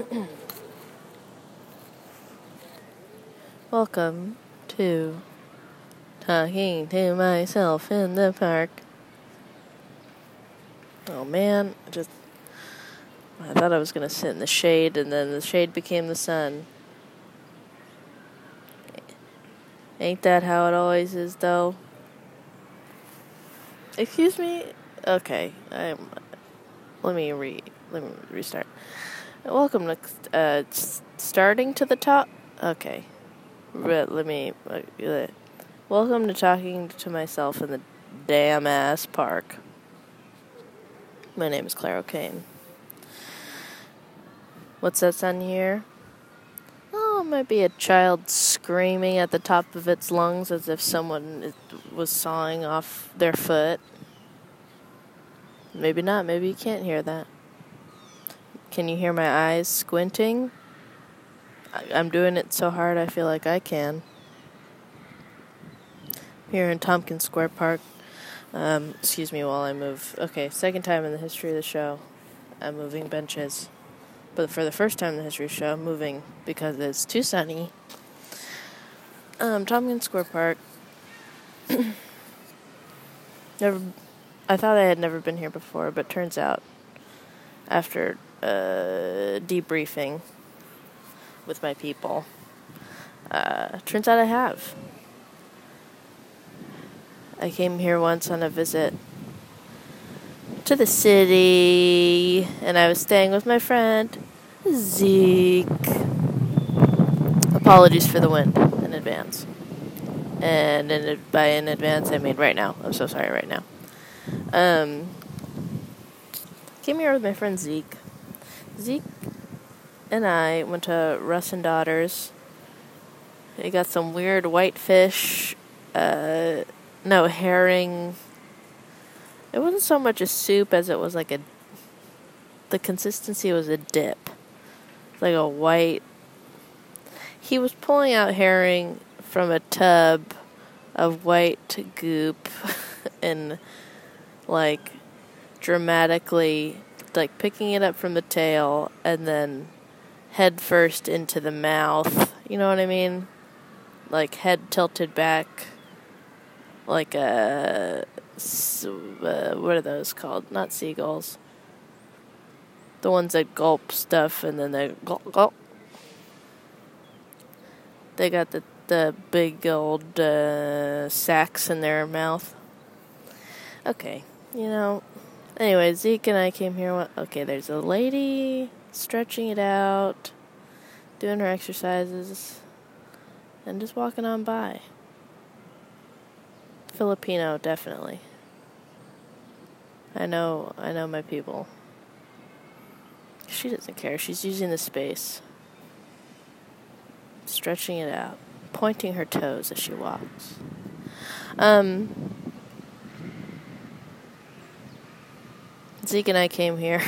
Welcome to Talking to Myself in the Park. Oh man, I just. I thought I was to sit in the shade, and then the shade became the sun. Ain't that how it always is, though? Excuse me? Okay, I'm. Let me re. Let me restart. Welcome to uh, starting to the top. Okay, let me. Uh, welcome to talking to myself in the damn ass park. My name is Claire O'Kane. What's that sound here? Oh, it might be a child screaming at the top of its lungs as if someone was sawing off their foot. Maybe not. Maybe you can't hear that. Can you hear my eyes squinting? I'm doing it so hard I feel like I can. Here in Tompkins Square Park. Um, excuse me while I move. Okay, second time in the history of the show, I'm moving benches. But for the first time in the history of the show, I'm moving because it's too sunny. Um, Tompkins Square Park. never, I thought I had never been here before, but turns out, after uh, debriefing with my people. Uh, turns out I have. I came here once on a visit to the city, and I was staying with my friend Zeke. Apologies for the wind in advance. And in, by in advance, I mean right now. I'm so sorry, right now. Um, came here with my friend Zeke. Zeke and I went to Russ and Daughters. They got some weird white fish, uh, no herring. It wasn't so much a soup as it was like a. The consistency was a dip, like a white. He was pulling out herring from a tub of white goop and like dramatically like picking it up from the tail and then head first into the mouth. You know what I mean? Like head tilted back, like a uh, what are those called? Not seagulls. The ones that gulp stuff and then they gulp gulp. They got the the big old uh, sacks in their mouth. Okay, you know, Anyway, Zeke and I came here. Okay, there's a lady stretching it out, doing her exercises, and just walking on by. Filipino, definitely. I know, I know my people. She doesn't care. She's using the space, stretching it out, pointing her toes as she walks. Um, Zeke and I came here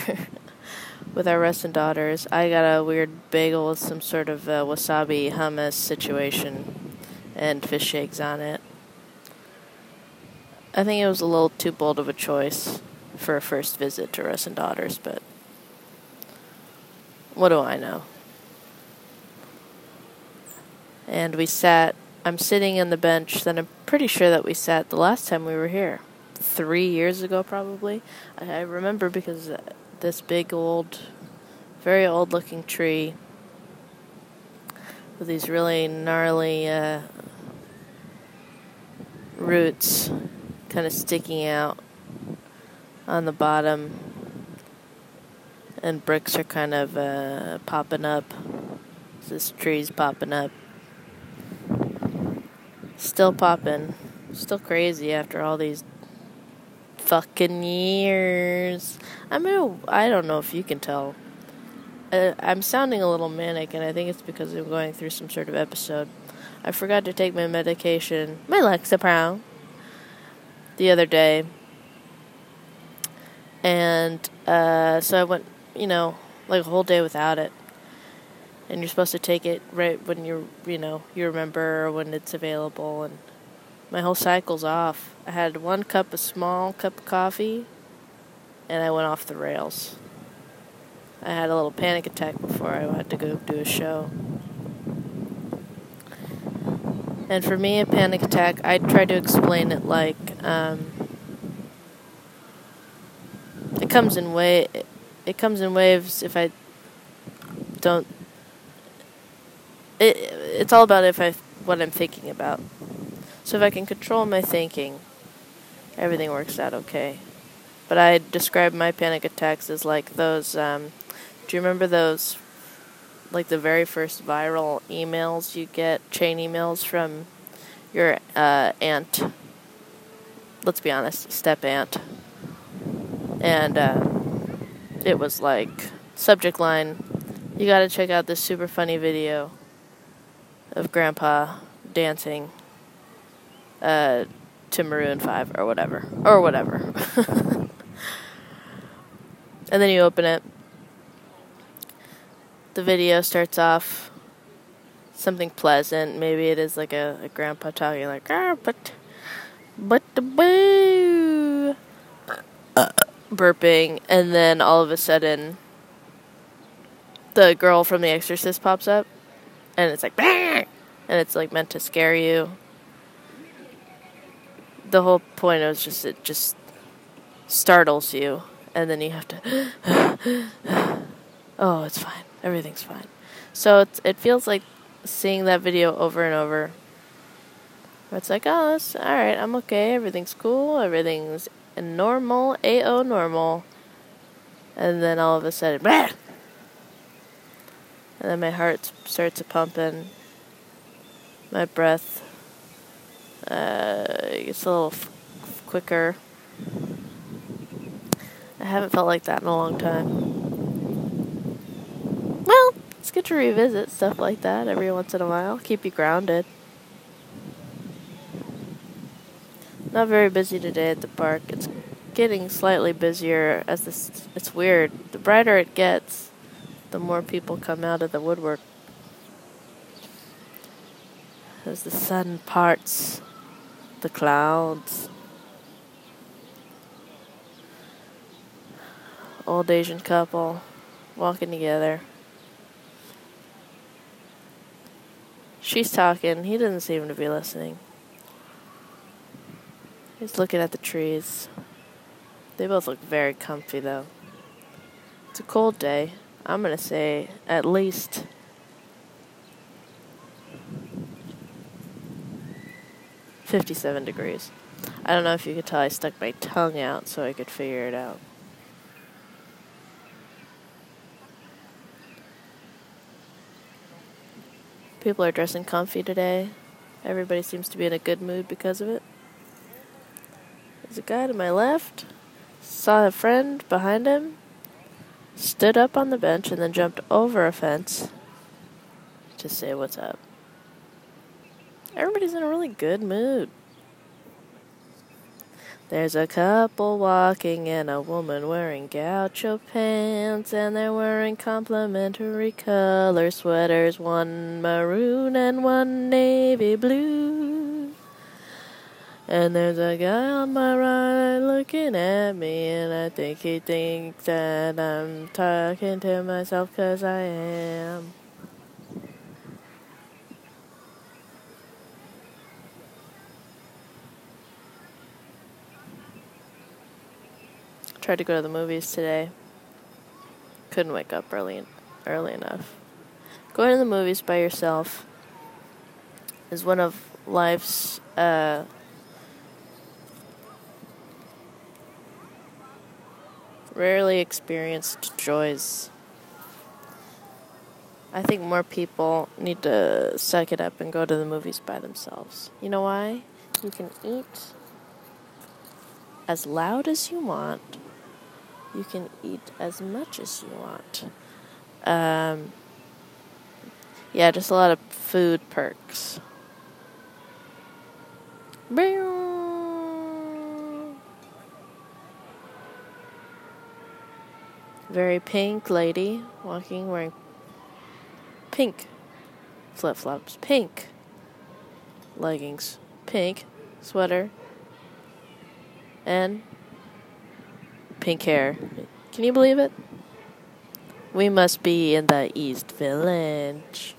with our and daughters. I got a weird bagel with some sort of uh, wasabi hummus situation and fish shakes on it. I think it was a little too bold of a choice for a first visit to and Daughters, but what do I know? And we sat, I'm sitting on the bench that I'm pretty sure that we sat the last time we were here three years ago, probably. I, remember because this big old, very old looking tree with these really gnarly uh, roots kind of sticking out on the bottom, and bricks are kind of uh, popping up. This tree's popping up. Still popping. Still crazy after all these fucking years. I'm gonna, I don't know if you can tell. Uh, I'm sounding a little manic, and I think it's because I'm going through some sort of episode. I forgot to take my medication, my Lexapro, the other day. And uh, so I went, you know, like a whole day without it. And you're supposed to take it right when you're. you know, you remember when it's available and my whole cycle's off. I had one cup, a small cup of coffee, and I went off the rails. I had a little panic attack before I had to go do a show. And for me, a panic attack, I try to explain it like um, it comes in way it comes in waves if I don't. It it's all about if I what I'm thinking about. So if I can control my thinking, everything works out okay. But I describe my panic attacks as like those. Um, do you remember those? Like the very first viral emails you get, chain emails from your uh, aunt. Let's be honest, step aunt. And uh, it was like subject line you gotta check out this super funny video of Grandpa dancing uh, to Maroon 5 or whatever. Or whatever. and then you open it. The video starts off something pleasant. Maybe it is like a, a grandpa talking like, ah, but, but the boo. Uh, burping, and then all of a sudden, the girl from The Exorcist pops up, and it's like, Bang! and it's like meant to scare you. The whole point is just it just startles you, and then you have to. oh, it's fine. Everything's fine. So it's, it feels like seeing that video over and over. It's like, oh, all right. I'm okay. Everything's cool. Everything's normal, AO normal. And then all of a sudden, Bah! and then my heart starts to pump and my breath uh, gets a little f- quicker. I haven't felt like that in a long time. Well, it's good to revisit stuff like that every once in a while. Keep you grounded. Not very busy today at the park. It's getting slightly busier as this. It's weird. The brighter it gets, the more people come out of the woodwork. As the sun parts the clouds. Old Asian couple walking together. She's talking. He doesn't seem to be listening. He's looking at the trees. They both look very comfy though. It's a cold day. I'm gonna say at least fifty-seven degrees. I don't know if you could tell I stuck my tongue out so I could figure it out. People are dressing comfy today. Everybody seems to be in a good mood because of it. There's a guy to my left. Saw a friend behind him. Stood up on the bench and then jumped over a fence to say what's up. Everybody's in a really good mood. There's a couple walking and a woman wearing gaucho pants, and they're wearing complementary color sweaters one maroon and one navy blue. And there's a guy on my right looking at me, and I think he thinks that I'm talking to myself because I am. Tried to go to the movies today. Couldn't wake up early early enough. Going to the movies by yourself is one of life's uh, rarely experienced joys. I think more people need to suck it up and go to the movies by themselves. You know why? You can eat as loud as you want. You can eat as much as you want. Um, yeah, just a lot of food perks. very pink lady walking wearing pink flip flops, pink leggings, pink sweater, and pink hair. Can you believe it? We must be in the East Village.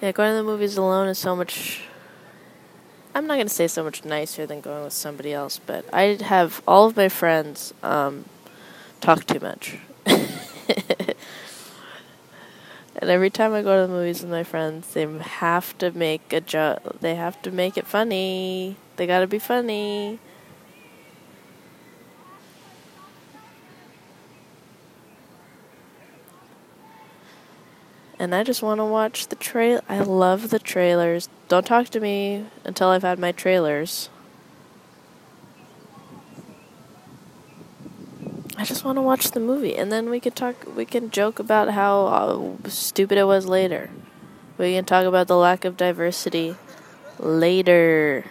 Yeah, going to the movies alone is so much. I'm not going to say so much nicer than going with somebody else, but I have all of my friends um, talk too much. and every time I go to the movies with my friends, they have to make a joke. They have to make it funny. They got to be funny. And I just want to watch the trail. I love the trailers. Don't talk to me until I've had my trailers. I just want to watch the movie, and then we could talk. We can joke about how uh, stupid it was later. We can talk about the lack of diversity later.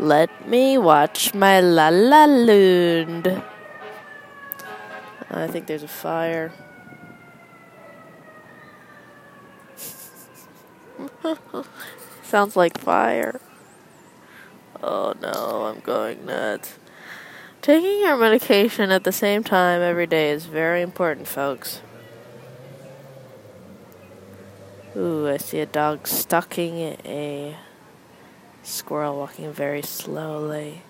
Let me watch my La La Land. I think there's a fire. Sounds like fire. Oh no, I'm going nuts. Taking your medication at the same time every day is very important, folks. Ooh, I see a dog stalking a squirrel walking very slowly.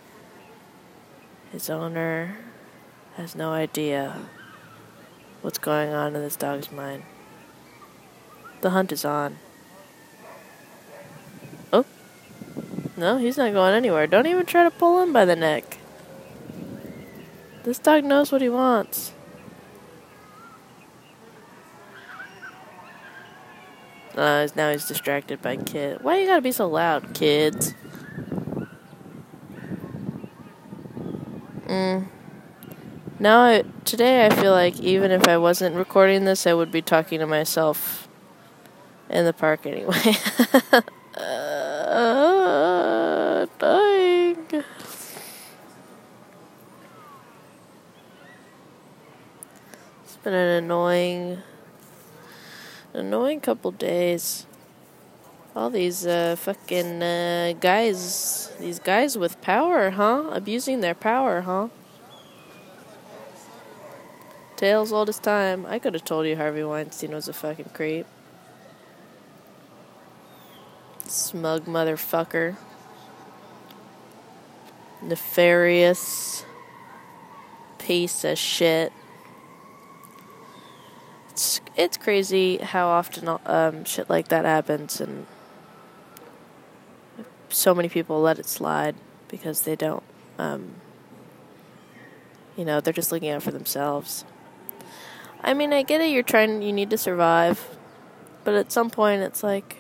His owner has no idea what's going on in this dog's mind. The hunt is on. No, he's not going anywhere. Don't even try to pull him by the neck. This dog knows what he wants. Uh, now he's distracted by kid. Why you gotta be so loud, kids? Mm. Now, I, today I feel like even if I wasn't recording this, I would be talking to myself in the park anyway. uh, dying. It's been an annoying, annoying couple days. All these uh, fucking uh, guys, these guys with power, huh? Abusing their power, huh? Tales all this time. I could have told you Harvey Weinstein was a fucking creep. Smug motherfucker. Nefarious piece of shit. It's it's crazy how often um, shit like that happens, and so many people let it slide because they don't. Um, you know, they're just looking out for themselves. I mean, I get it. You're trying. You need to survive, but at some point, it's like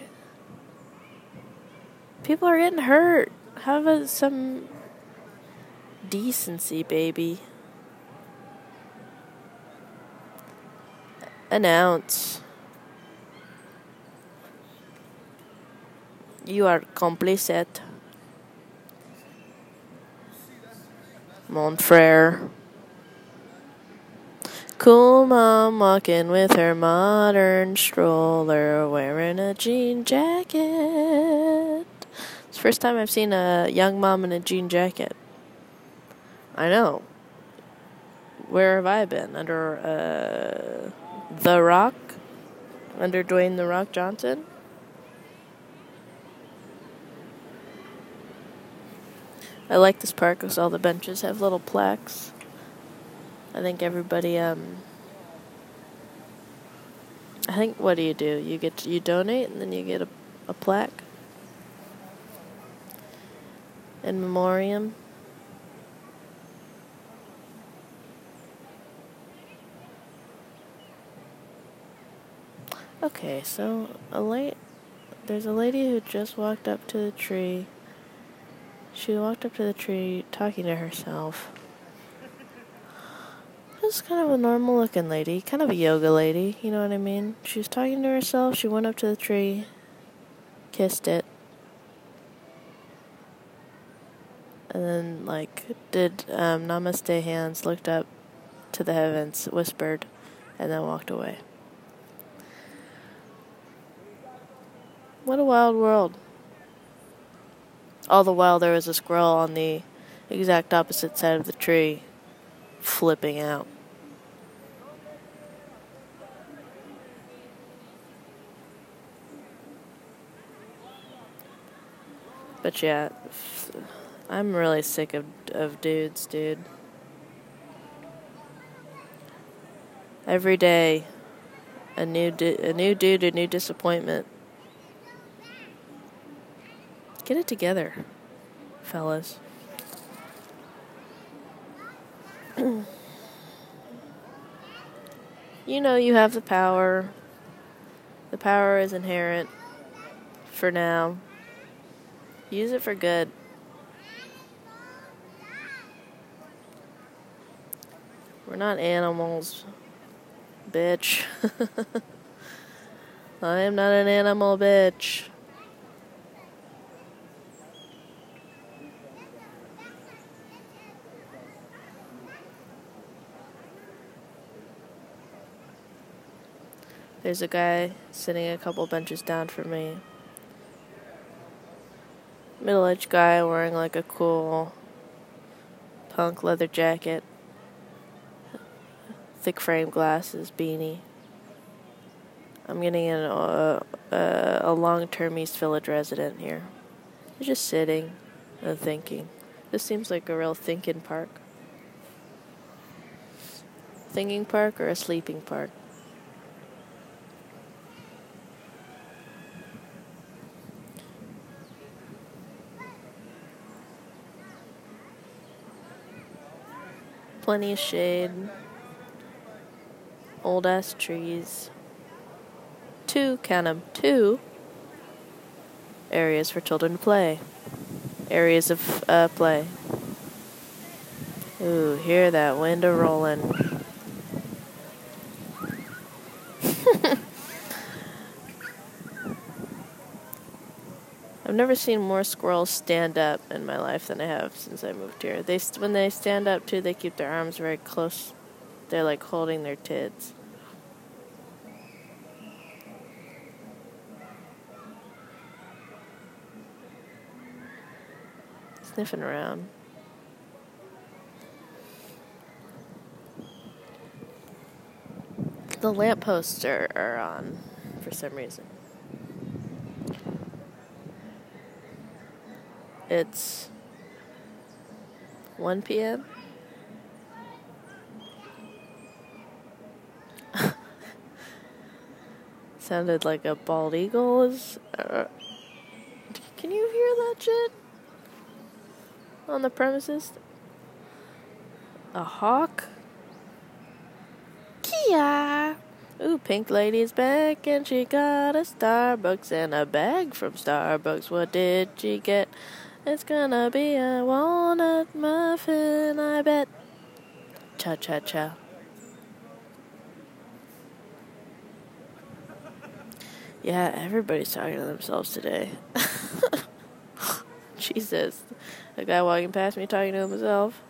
People are getting hurt. Have some decency, baby. Announce. You are complicit. Mon frere. Cool mom walking with her modern stroller, wearing a jean jacket. It's first time I've seen a young mom in a jean jacket. I know. Where have I been? Under uh, The Rock? Under Dwayne The Rock Johnson? I like this park because all the benches have little plaques. I think everybody, um, I think what do you do? You get to, you donate and then you get a, a plaque in memoriam. Okay, so a late there's a lady who just walked up to the tree. She walked up to the tree talking to herself. Just kind of a normal looking lady, kind of a yoga lady, you know what I mean? She was talking to herself, she went up to the tree, kissed it, and then like did um, namaste hands, looked up to the heavens, whispered, and then walked away. What a wild world. All the while there was a squirrel on the exact opposite side of the tree, flipping out. But yeah, I'm really sick of of dudes, dude. Every day, a new du- a new dude, a new disappointment. Get it together, fellas. you know you have the power. The power is inherent for now. Use it for good. We're not animals, bitch. I am not an animal, bitch. There's a guy sitting a couple benches down from me middle aged guy wearing like a cool punk leather jacket, thick frame glasses, beanie. I'm getting in uh, uh, a, a, a long term East Village resident here. Just sitting and thinking. This seems like a real thinking park. Thinking park or a sleeping park? Plenty of shade. Old ass trees. Two, count 'em, two areas for children to play. Areas of uh, play. Ooh, hear that window rolling. I've never seen more squirrels stand up in my life than I have since I moved here. They when they stand up too, they keep their arms very close. They're like holding their tits. Sniffing around. The lampposts are, are on for some reason. It's 1 p.m. Sounded like a bald eagle is. Uh, can you hear that shit? On the premises? A hawk? Kia! Ooh, Pink Lady's back and she got a Starbucks and a bag from Starbucks. What did she get? It's gonna be a walnut muffin, I bet. Cha cha cha. Yeah, everybody's talking to themselves today. Jesus. A guy walking past me talking to himself.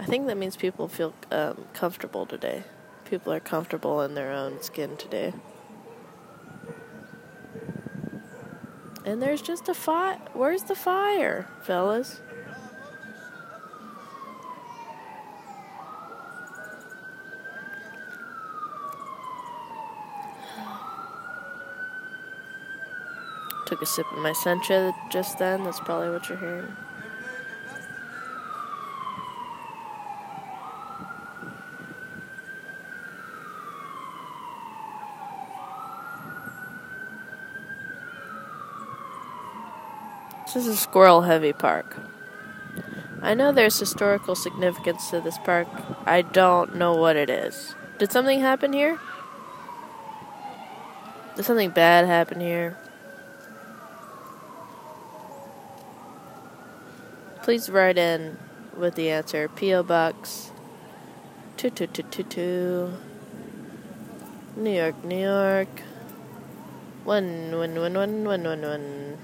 I think that means people feel um, comfortable today. People are comfortable in their own skin today. And there's just a fire. Where's the fire, fellas? Took a sip of my sencha just then. That's probably what you're hearing. This is a squirrel heavy park. I know there's historical significance to this park. I don't know what it is. Did something happen here? Did something bad happen here? Please write in with the answer. P.O. Box 2222 New York, New York. One, one, one, one, one, one, one.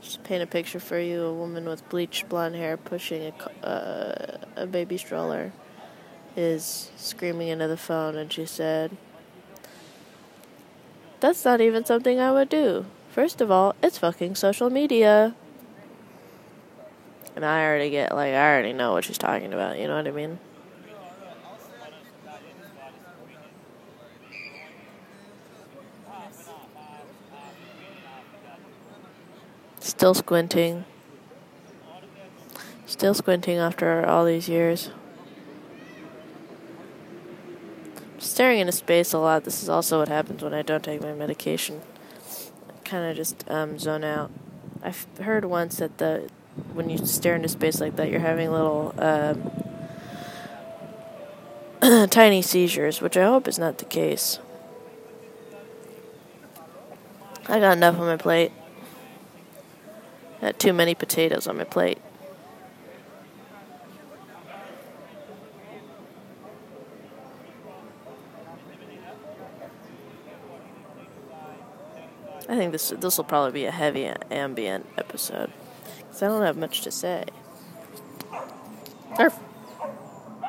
Just paint a picture for you a woman with bleached blonde hair pushing a, uh, a baby stroller is screaming into the phone, and she said, That's not even something I would do. First of all, it's fucking social media. And I already get, like, I already know what she's talking about, you know what I mean? Still squinting. Still squinting after all these years. Staring into space a lot. This is also what happens when I don't take my medication. Kind of just um, zone out. I've heard once that the when you stare into space like that, you're having little um, tiny seizures, which I hope is not the case. I got enough on my plate. Got too many potatoes on my plate. I think this this will probably be a heavy ambient episode because I don't have much to say. Or,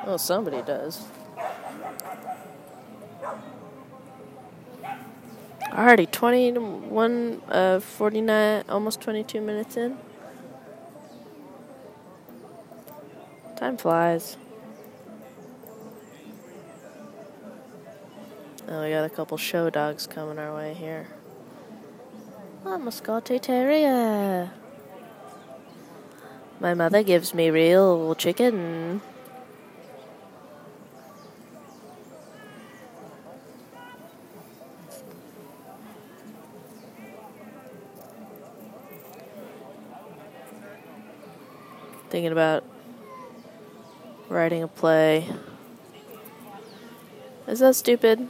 well, somebody does. Already 21, uh, 49, almost 22 minutes in. Time flies. Oh, we got a couple show dogs coming our way here. A Scotty Terrier. My mother gives me real chicken. Thinking about writing a play. Is that stupid?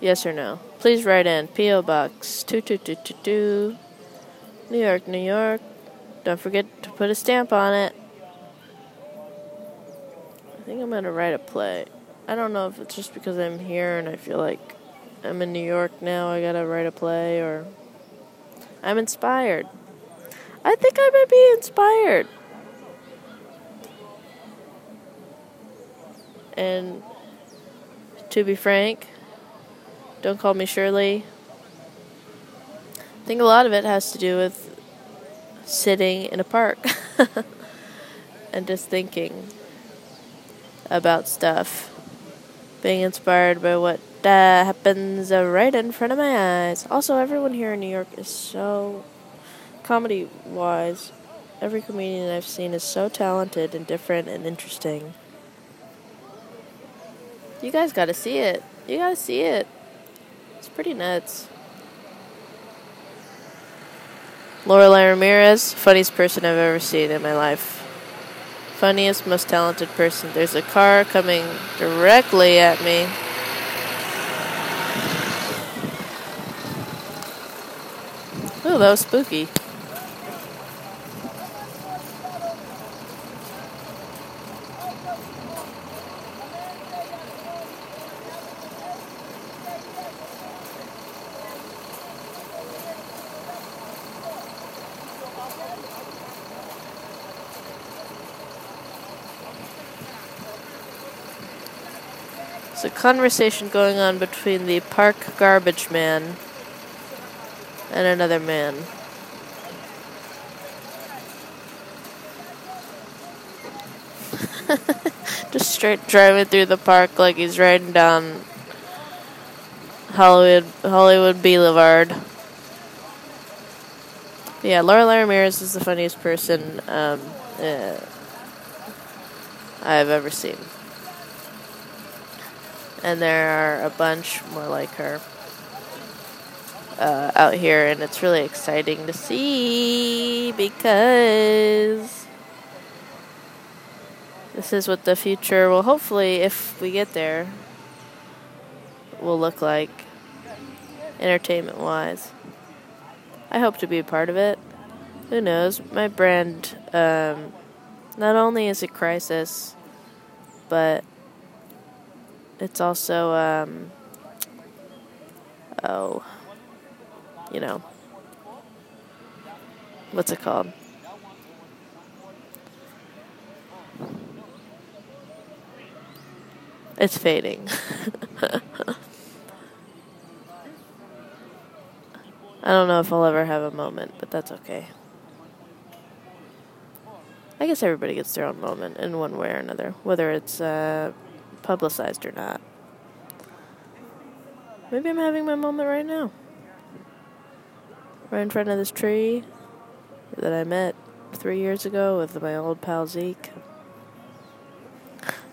Yes or no? Please write in P.O. Box 22222, New York, New York. Don't forget to put a stamp on it. I think I'm going to write a play. I don't know if it's just because I'm here and I feel like I'm in New York now, I gotta write a play, or I'm inspired. I think I might be inspired. And to be frank, don't call me Shirley. I think a lot of it has to do with sitting in a park and just thinking about stuff. Being inspired by what uh, happens right in front of my eyes. Also, everyone here in New York is so comedy wise, every comedian I've seen is so talented and different and interesting. You guys gotta see it. You gotta see it. It's pretty nuts. Lorelei Ramirez, funniest person I've ever seen in my life. Funniest, most talented person. There's a car coming directly at me. Oh, that was spooky. Conversation going on between the park garbage man and another man. Just straight driving through the park like he's riding down Hollywood Hollywood Boulevard. Yeah, Lorelei Ramirez is the funniest person um, uh, I've ever seen. And there are a bunch more like her uh, out here, and it's really exciting to see because this is what the future will hopefully, if we get there, will look like entertainment wise. I hope to be a part of it. who knows? My brand, um, not only is a crisis, but it's also, um, oh, you know, what's it called? It's fading. I don't know if I'll ever have a moment, but that's okay. I guess everybody gets their own moment in one way or another, whether it's uh, publicized or not. Maybe I'm having my moment right now. Right in front of this tree that I met three years ago with my old pal Zeke.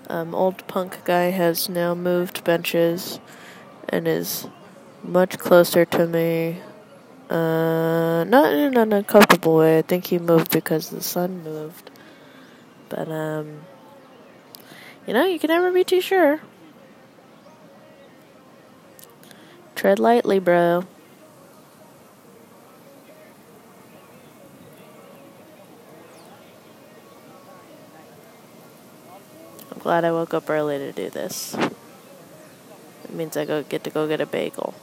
Um, old punk guy has now moved benches and is much closer to me. Uh, not in an uncomfortable way. I think he moved because the sun moved. But, um, you know, you can never be too sure. Tread lightly, bro. I'm glad I woke up early to do this. It means I go get to go get a bagel.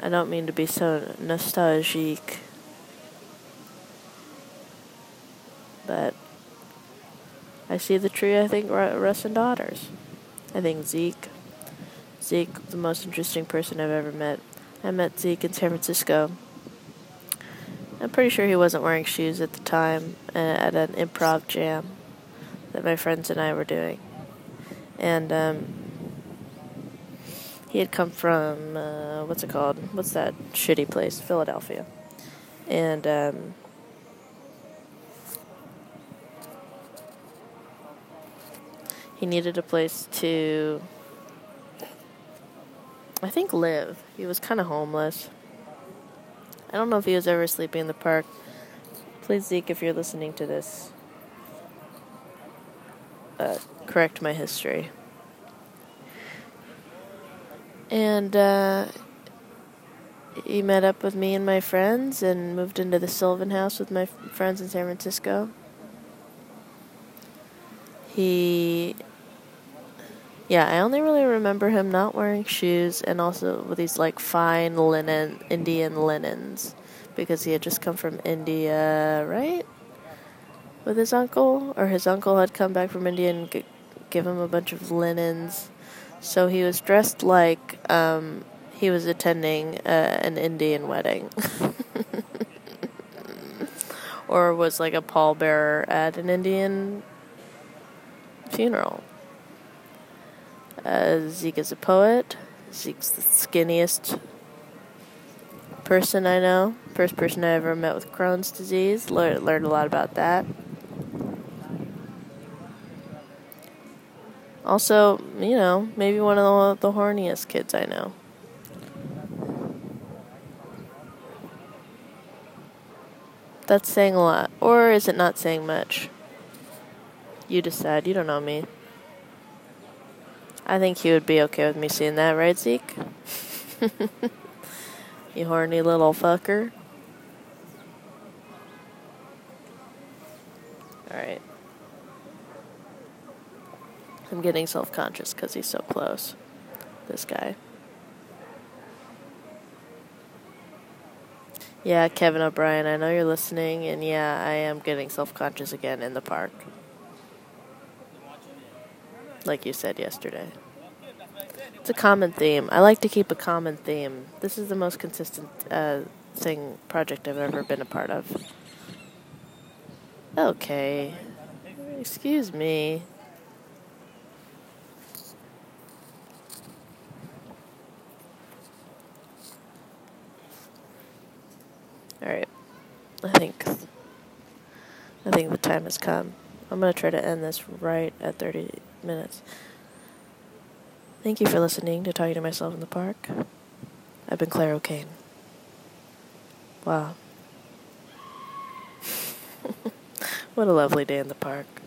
I don't mean to be so nostalgic. I see the tree, I think, Russ and Daughters. I think Zeke. Zeke, the most interesting person I've ever met. I met Zeke in San Francisco. I'm pretty sure he wasn't wearing shoes at the time uh, at an improv jam that my friends and I were doing. And um, he had come from, uh, what's it called? What's that shitty place? Philadelphia. And um, he needed a place to, I think, live. He was kind of homeless. I don't know if he was ever sleeping in the park. Please, Zeke, if you're listening to this, uh, correct my history. And uh, he met up with me and my friends and moved into the Sylvan house with my friends in San Francisco. He, yeah, I only really remember him not wearing shoes and also with these like fine linen, Indian linens, because he had just come from India, right? with his uncle, or his uncle had come back from India and g- give him a bunch of linens. So he was dressed like um, he was attending uh, an Indian wedding. or was like a pallbearer at an Indian funeral. Uh, Zeke is a poet. Zeke's the skinniest person I know. First person I ever met with Crohn's disease. Le- learned a lot about that. Also, you know, maybe one of the, the horniest kids I know. That's saying a lot. Or is it not saying much? You decide. You don't know me. I think he would be okay with me seeing that, right, Zeke? you horny little fucker. Alright. I'm getting self conscious because he's so close. This guy. Yeah, Kevin O'Brien, I know you're listening, and yeah, I am getting self conscious again in the park. Like you said yesterday. It's a common theme. I like to keep a common theme. This is the most consistent uh, thing, project I've ever been a part of. Okay. Excuse me. Alright. I think I think the time has come. I'm gonna try to end this right at 30 minutes. Thank you for listening to Talking to Myself in the Park. I've been Claire O'Kane. Wow. what a lovely day in the park.